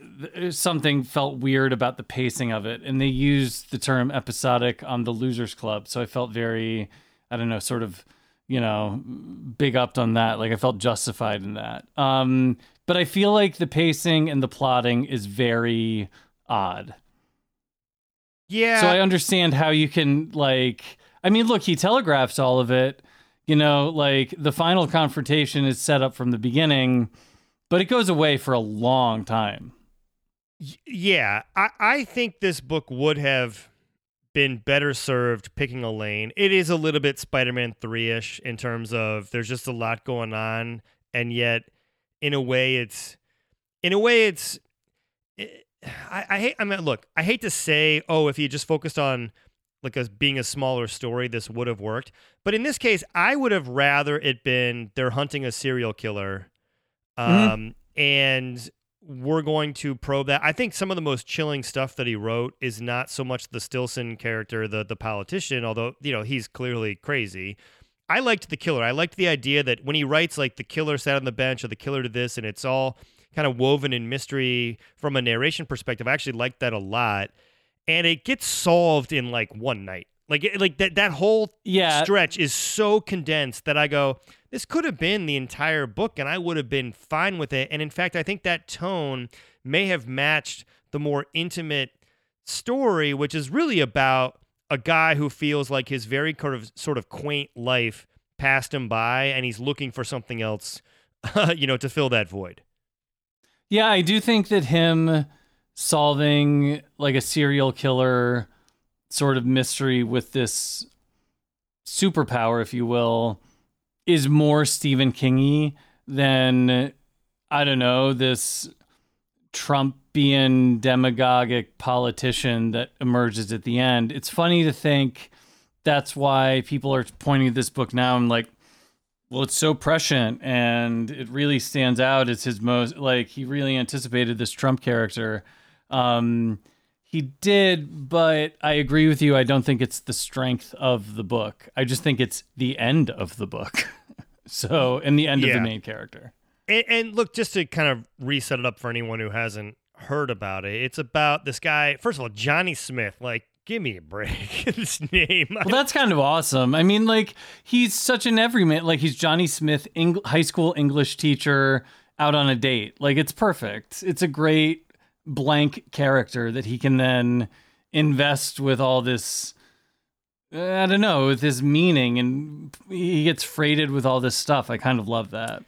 Something felt weird about the pacing of it, and they used the term episodic on the Losers Club. So I felt very, I don't know, sort of, you know, big upped on that. Like I felt justified in that. Um, but I feel like the pacing and the plotting is very odd. Yeah. So I understand how you can like I mean look he telegraphs all of it you know like the final confrontation is set up from the beginning but it goes away for a long time. Yeah, I, I think this book would have been better served picking a lane. It is a little bit Spider-Man 3-ish in terms of there's just a lot going on and yet in a way it's in a way it's it, I, I hate I mean look, I hate to say, oh, if you just focused on like a being a smaller story, this would have worked. But in this case, I would have rather it been they're hunting a serial killer. Um Mhm. and we're going to probe that. I think some of the most chilling stuff that he wrote is not so much the Stillson character, the the politician, although you know he's clearly crazy. I liked the killer. I liked the idea that when he writes like the killer sat on the bench or the killer did this, and it's all kind of woven in mystery from a narration perspective. I actually liked that a lot, and it gets solved in like one night. Like like that that whole Yeah. stretch is so condensed that I go, this could have been the entire book and I would have been fine with it. And in fact, I think that tone may have matched the more intimate story, which is really about a guy who feels like his very kind of sort of quaint life passed him by, and he's looking for something else, you know, to fill that void. Yeah, I do think that him solving like a serial killer sort of mystery with this superpower, if you will, is more Stephen Kingy than I don't know this Trumpian demagogic politician that emerges at the end. It's funny to think that's why people are pointing at this book now and like, well, it's so prescient and it really stands out as his most like he really anticipated this Trump character. Um, he did, but I agree with you. I don't think it's the strength of the book. I just think it's the end of the book. so, and the end Yeah. of the main character. And, and look, just to kind of reset it up for anyone who hasn't heard about it, it's about this guy. First of all, Johnny Smith. Like, give me a break. this name. Well, that's kind of awesome. I mean, like he's such an everyman. Like he's Johnny Smith, Eng- high school English teacher, out on a date. Like it's perfect. It's a great blank character that he can then invest with all this. Uh, I don't know, with his meaning, and he gets freighted with all this stuff. I kind of love that.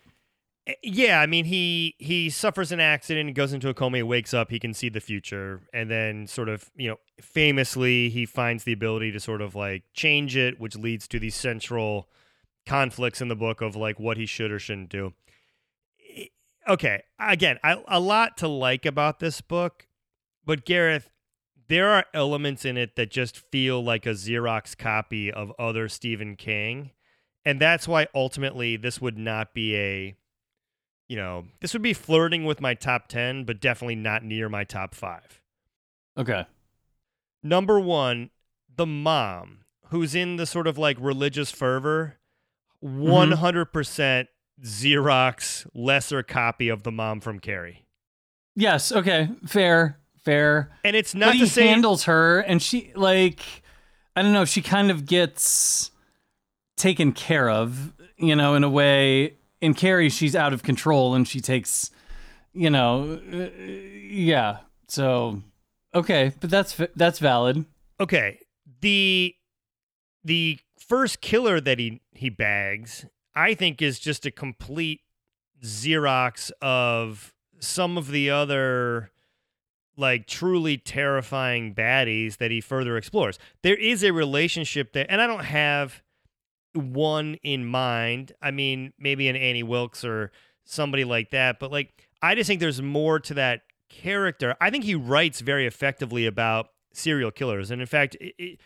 Eh, yeah, I mean he he suffers an accident, goes into a coma, he wakes up, he can see the future, and then sort of you know famously he finds the ability to sort of like change it, which leads to these central conflicts in the book of like what he should or shouldn't do. Okay, again, I, a lot to like about this book, but Gareth, there are elements in it that just feel like a Xerox copy of other Stephen King, and that's why ultimately this would not be a you know, this would be flirting with my top 10, but definitely not near my top five. Okay. Number one, the mom, who's in the sort of like religious fervor, mm-hmm. 100% Xerox lesser copy of the mom from Carrie. Yes. Okay. Fair. Fair. And it's not but he say handles her and she like i don't know she kind of gets taken care of you know in a way in carrie she's out of control and she takes you know uh, yeah so okay but that's that's valid okay, the the first killer that he he bags, I think is just a complete Xerox of some of the other like truly terrifying baddies that he further explores. There is a relationship there, and I don't have one in mind. I mean, maybe an Annie Wilkes or somebody like that, but like I just think there's more to that character. I think he writes very effectively about serial killers, and in fact, it, it,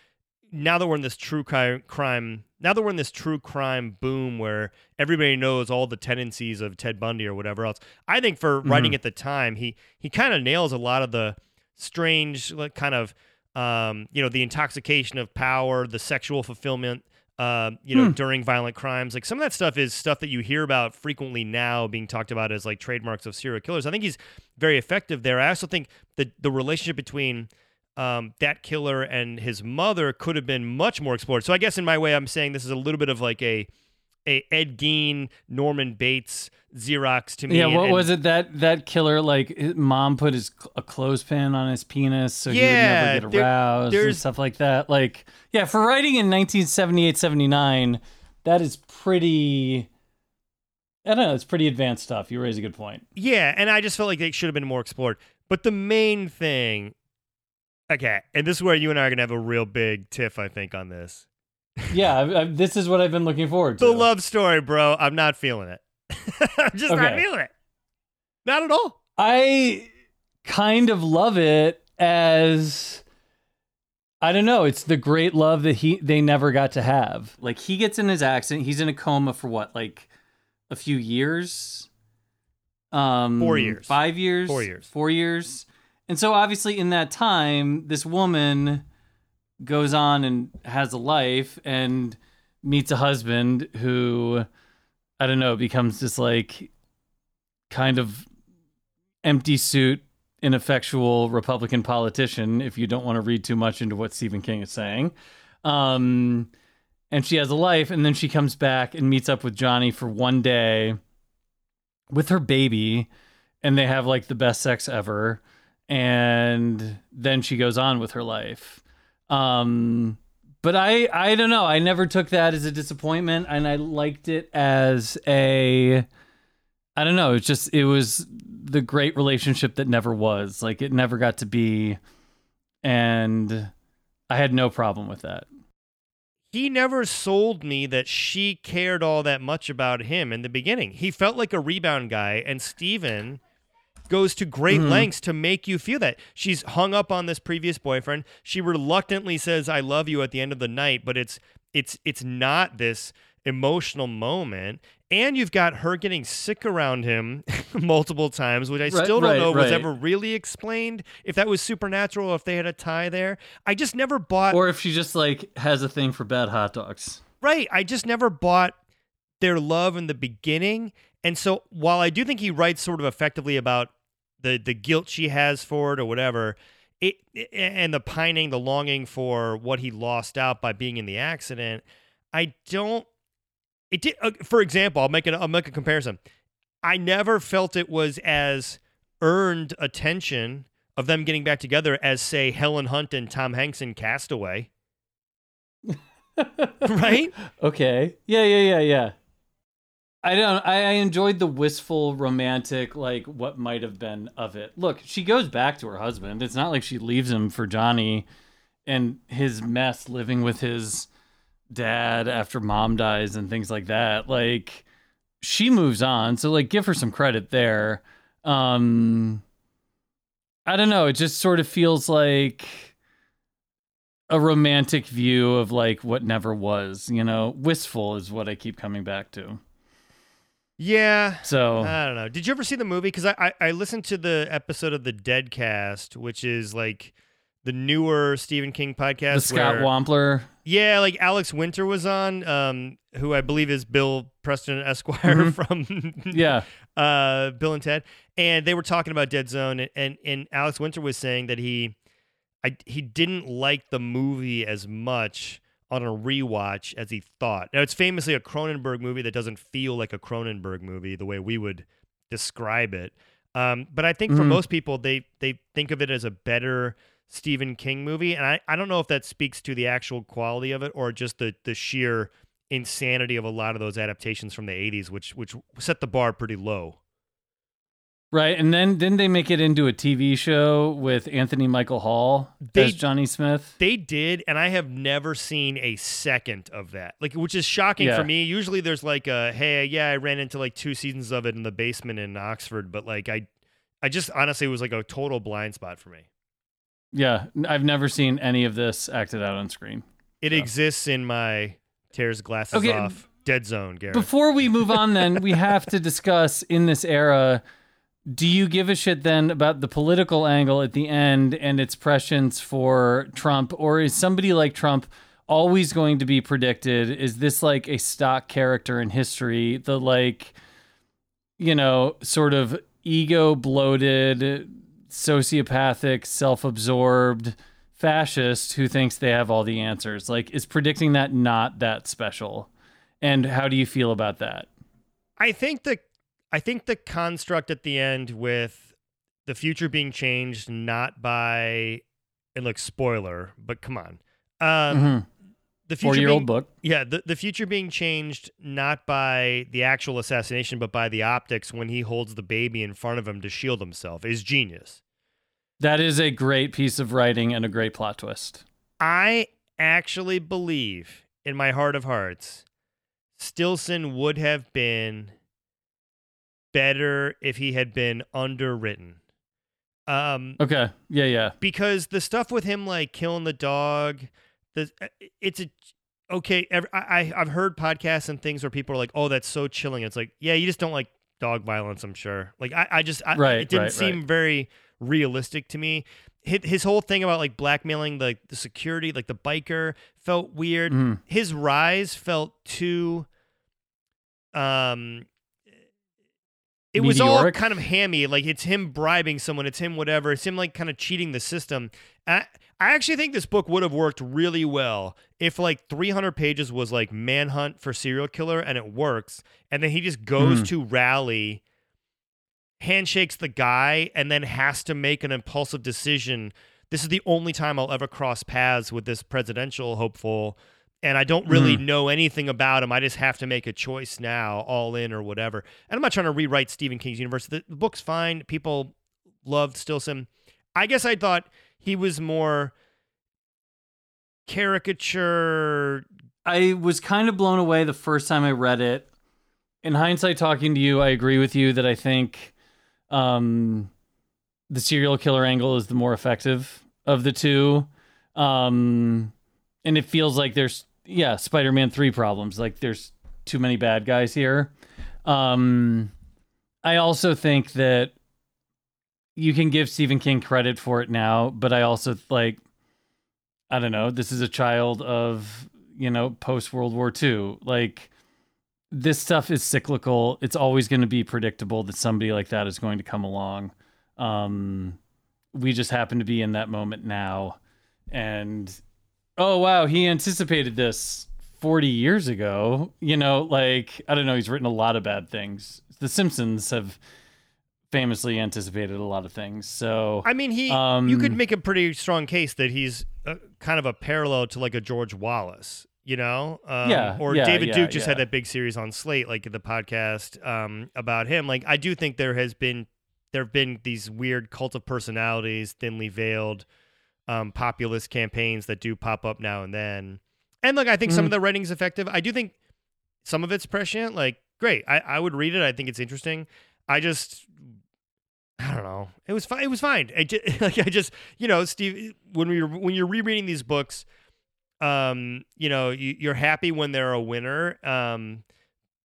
now that we're in this true crime, now that we're in this true crime boom where everybody knows all the tendencies of Ted Bundy or whatever else, I think for writing at the time, he he kind of nails a lot of the strange, like kind of, um, you know, the intoxication of power, the sexual fulfillment. Uh, you know, during violent crimes, like some of that stuff is stuff that you hear about frequently now, being talked about as like trademarks of serial killers. I think he's very effective there. I also think the the relationship between um, that killer and his mother could have been much more explored. So I guess in my way, I'm saying this is a little bit of like a a Ed Gein, Norman Bates Xerox to me. yeah what and- was it that that killer like his mom put his a clothespin on his penis so he would never get aroused and stuff like that like yeah for writing in 1978 79 that is pretty i don't know it's pretty advanced stuff you raise a good point Yeah, and I just felt like they should have been more explored. But the main thing, okay, and this is where you and I are gonna have a real big tiff, I think, on this. yeah I, I, this is what i've been looking forward to The love story, bro. I'm not feeling it. I'm just not feeling it. Not at all. I kind of love it as I don't know, it's the great love that he they never got to have. Like he gets in his accident, he's in a coma for what, like a few years? Um Four years. 5 years? Four years. 4 years. And so obviously in that time, this woman goes on and has a life and meets a husband who I don't know, becomes this like kind of empty suit, ineffectual Republican politician, if you don't want to read too much into what Stephen King is saying. Um, and she has a life, and then she comes back and meets up with Johnny for one day with her baby. and they have like the best sex ever and then she goes on with her life. Um but I I don't know. I never took that as a disappointment and I liked it as a I don't know, it's just it was the great relationship that never was. Like it never got to be and I had no problem with that. He never sold me that she cared all that much about him in the beginning. He felt like a rebound guy, and Steven goes to great Mhm. lengths to make you feel that. She's hung up on this previous boyfriend. She reluctantly says I love you at the end of the night, but it's it's it's not this emotional moment. And you've got her getting sick around him multiple times, which I Right, still don't right, know was ever really explained. If that was supernatural, if they had a tie there, I just never bought. Or if she just like has a thing for bad hot dogs. Right. I just never bought their love in the beginning. And so while I do think he writes sort of effectively about the the guilt she has for it or whatever, it and the pining, the longing for what he lost out by being in the accident, I don't it did uh, for example, I'll make it I'll make a comparison. I never felt it was as earned attention of them getting back together as say Helen Hunt and Tom Hanks in Castaway. right? Okay. Yeah, yeah, yeah, yeah. I don't I, enjoyed the wistful romantic like what might have been of it. Look, she goes back to her husband. It's not like she leaves him for Johnny and his mess living with his dad after mom dies and things like that. Like she moves on. So like give her some credit there. Um I don't know, it just sort of feels like a romantic view of like what never was, you know. Wistful is what I keep coming back to. Yeah. So I don't know. Did you ever see the movie? Because I, I I listened to the episode of the Dead Cast, which is like the newer Stephen King podcast. the Scott where- Wampler. Yeah, like Alex Winter was on, um, who I believe is Bill Preston Esquire Mhm. from Yeah. uh, Bill and Ted, and they were talking about Dead Zone, and, and and Alex Winter was saying that he, I he didn't like the movie as much on a rewatch as he thought. Now it's famously a Cronenberg movie that doesn't feel like a Cronenberg movie the way we would describe it. Um, but I think for Mhm. most people, they they think of it as a better Stephen King movie, and I, I don't know if that speaks to the actual quality of it or just the the sheer insanity of a lot of those adaptations from the 80s which which set the bar pretty low. Right. And then didn't they make it into a TV show with Anthony Michael Hall They- as Johnny Smith? They did, and I have never seen a second of that. Like, which is shocking Yeah. for me. Usually, there's like a, hey, yeah, I ran into like two seasons of it in the basement in Oxford, but like, I, I just honestly it was like a total blind spot for me. Yeah. I've never seen any of this acted out on screen. It Yeah. exists in my tears glasses Okay, off dead zone, Gareth. Before we move on, then, we have to discuss in this era do you give a shit then about the political angle at the end and its prescience for Trump? Or is somebody like Trump always going to be predicted? Is this like a stock character in history? The like, you know, sort of ego bloated, sociopathic, self absorbed fascist who thinks they have all the answers? Like, is predicting that not that special? And how do you feel about that? I think the I think the construct at the end with the future being changed not by and look spoiler, but come on. Um Mhm. the future year being, old book. Yeah, the, the future being changed not by the actual assassination, but by the optics when he holds the baby in front of him to shield himself is genius. That is a great piece of writing and a great plot twist. I actually believe in my heart of hearts, Stillson would have been better if he had been underwritten. Um, Okay. Yeah, yeah. because the stuff with him like killing the dog, the it's a okay. ev- I I- I've heard podcasts and things where people are like, "Oh, that's so chilling." It's like, yeah, you just don't like dog violence. I'm sure. Like I, I just I, Right, it didn't right, seem right. very realistic to me. His, his whole thing about like blackmailing the the security, like the biker, felt weird. Mhm. His rise felt too. Um. It was all Meteoric? kind of hammy. Like it's him bribing someone. It's him whatever. It's him like kind of cheating the system. I, I actually think this book would have worked really well if like 300 pages was like manhunt for serial killer and it works, and then he just goes Mhm. to rally handshakes the guy and then has to make an impulsive decision. This is the only time I'll ever cross paths with this presidential hopeful. And I don't really Mhm. know anything about him. I just have to make a choice now, all in or whatever. And I'm not trying to rewrite Stephen King's universe. The, the book's fine. People loved Stillson. I guess I thought he was more caricature. I was kind of blown away the first time I read it. In hindsight, talking to you, I agree with you that I think um, the serial killer angle is the more effective of the two. Um, and it feels like there's, yeah, Spider Man 3 problems. Like there's too many bad guys here. Um, I also think that you can give Stephen King credit for it now, but I also like, I don't know, this is a child of, you know, post World War II. Like, this stuff is cyclical. It's always going to be predictable that somebody like that is going to come along. Um, we just happen to be in that moment now. And, oh, wow, he anticipated this 40 years ago. You know, like, I don't know, he's written a lot of bad things. The Simpsons have famously anticipated a lot of things. So, I mean, he. Um, you could make a pretty strong case that he's uh kind of a parallel to like a George Wallace. You know, um, Yeah, Or yeah, David yeah, Duke just had that big series on Slate, like the podcast um, about him. Like, I do think there has been there have been these weird cult of personalities, thinly veiled, um, populist campaigns that do pop up now and then. And look, I think some Mhm. of the writing's effective. I do think some of it's prescient. Like, great, I, I would read it. I think it's interesting. I just I don't know. It was fine. It was fine. I just, like I just, you know, Steve, when we when you're rereading these books, um, you know, you, you're happy when they're a winner, um,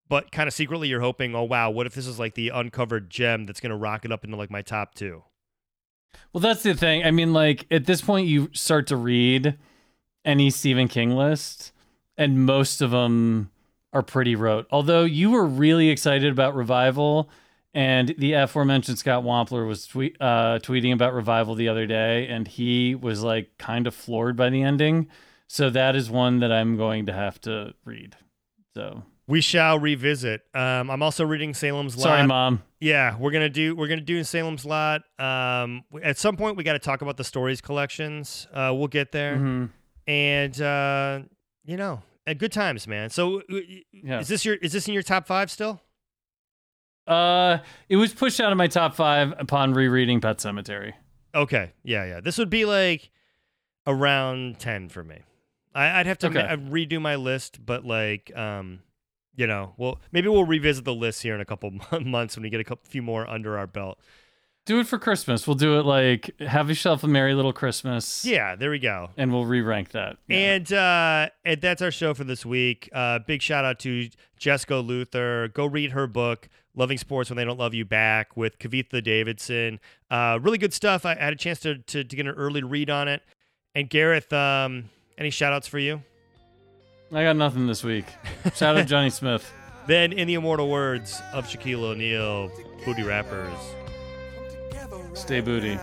but kind of secretly you're hoping, oh wow, what if this is like the uncovered gem that's gonna rocket up into like my top two? Well, that's the thing. I mean, like at this point, you start to read any Stephen King list, and most of them are pretty rote. Although you were really excited about Revival, and the aforementioned Scott Wampler was tweet, uh, tweeting about Revival the other day, and he was like kind of floored by the ending. So that is one that I'm going to have to read. So We shall revisit. Um, I'm also reading Salem's Lot. sorry, mom. Yeah, we're gonna do we're gonna do Salem's Lot. Um, at some point we got to talk about the stories collections. Uh, we'll get there. Mhm. and uh, you know, at good times, man. So, Yeah. is this your is this in your top five still? Uh, it was pushed out of my top five upon rereading Pet Sematary. Okay, yeah, yeah. This would be like around ten for me. I, I'd have to Okay. ma- redo my list, but like, um, you know, well, maybe we'll revisit the list here in a couple months when we get a couple few more under our belt. Do it for Christmas. We'll do it like have yourself a merry little Christmas. Yeah, there we go. And we'll re-rank that. Yeah. And uh, and that's our show for this week. Uh, big shout out to Jessica Luther. Go read her book, Loving Sports When They Don't Love You Back, with Kavitha Davidson. Uh, really good stuff. I had a chance to, to, to get an early read on it. And Gareth, um, any shout outs for you? I got nothing this week. Shout out Johnny Smith. Then, in the immortal words of Shaquille O'Neal, Booty Rappers. Stay booty.